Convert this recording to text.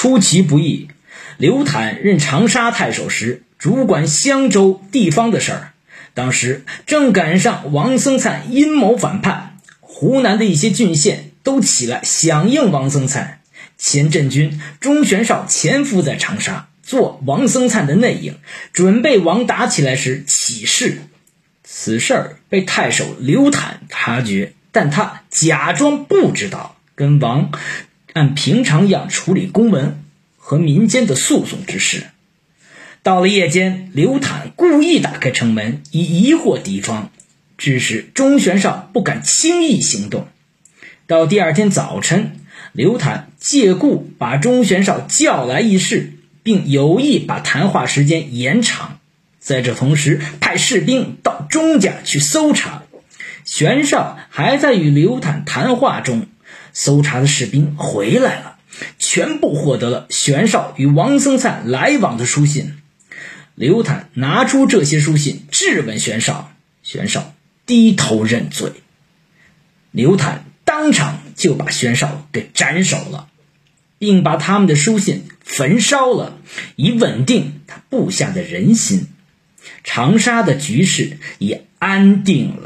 出其不意。刘坦任长沙太守时，主管襄州地方的事儿。当时正赶上王僧灿阴谋反叛，湖南的一些郡县都起来响应王僧灿。前镇军钟玄绍潜伏在长沙，做王僧灿的内应，准备王打起来时起事。此事儿被太守刘坦察觉，但他假装不知道，跟王按平常一样处理公文和民间的诉讼之事。到了夜间，刘坦故意打开城门，以疑惑敌方，致使钟玄绍不敢轻易行动。到第二天早晨，刘坦借故把钟玄绍叫来议事，并有意把谈话时间延长。在这同时，派士兵到钟家去搜查。玄绍还在与刘坦谈话中，搜查的士兵回来了，全部获得了玄绍与王僧灿来往的书信。刘坦拿出这些书信质问玄绍，玄绍低头认罪。刘坦当场就把玄绍给斩首了，并把他们的书信焚烧了，以稳定他部下的人心。长沙的局势也安定。